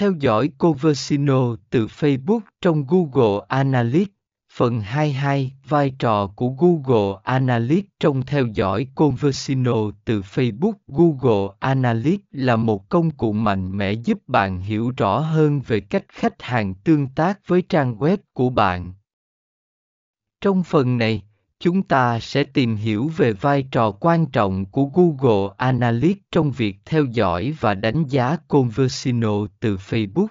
Theo dõi Conversino từ Facebook trong Google Analytics. Phần 22 Vai trò của Google Analytics trong theo dõi Conversino từ Facebook Google Analytics là một công cụ mạnh mẽ giúp bạn hiểu rõ hơn về cách khách hàng tương tác với trang web của bạn. Trong phần này, chúng ta sẽ tìm hiểu về vai trò quan trọng của Google Analytics trong việc theo dõi và đánh giá Conversino từ Facebook.